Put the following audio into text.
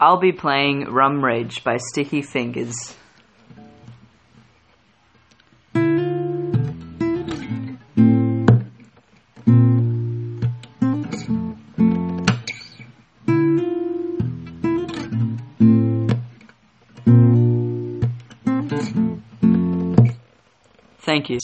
I'll be playing Rum Rage by Sticky Fingers. Thank you.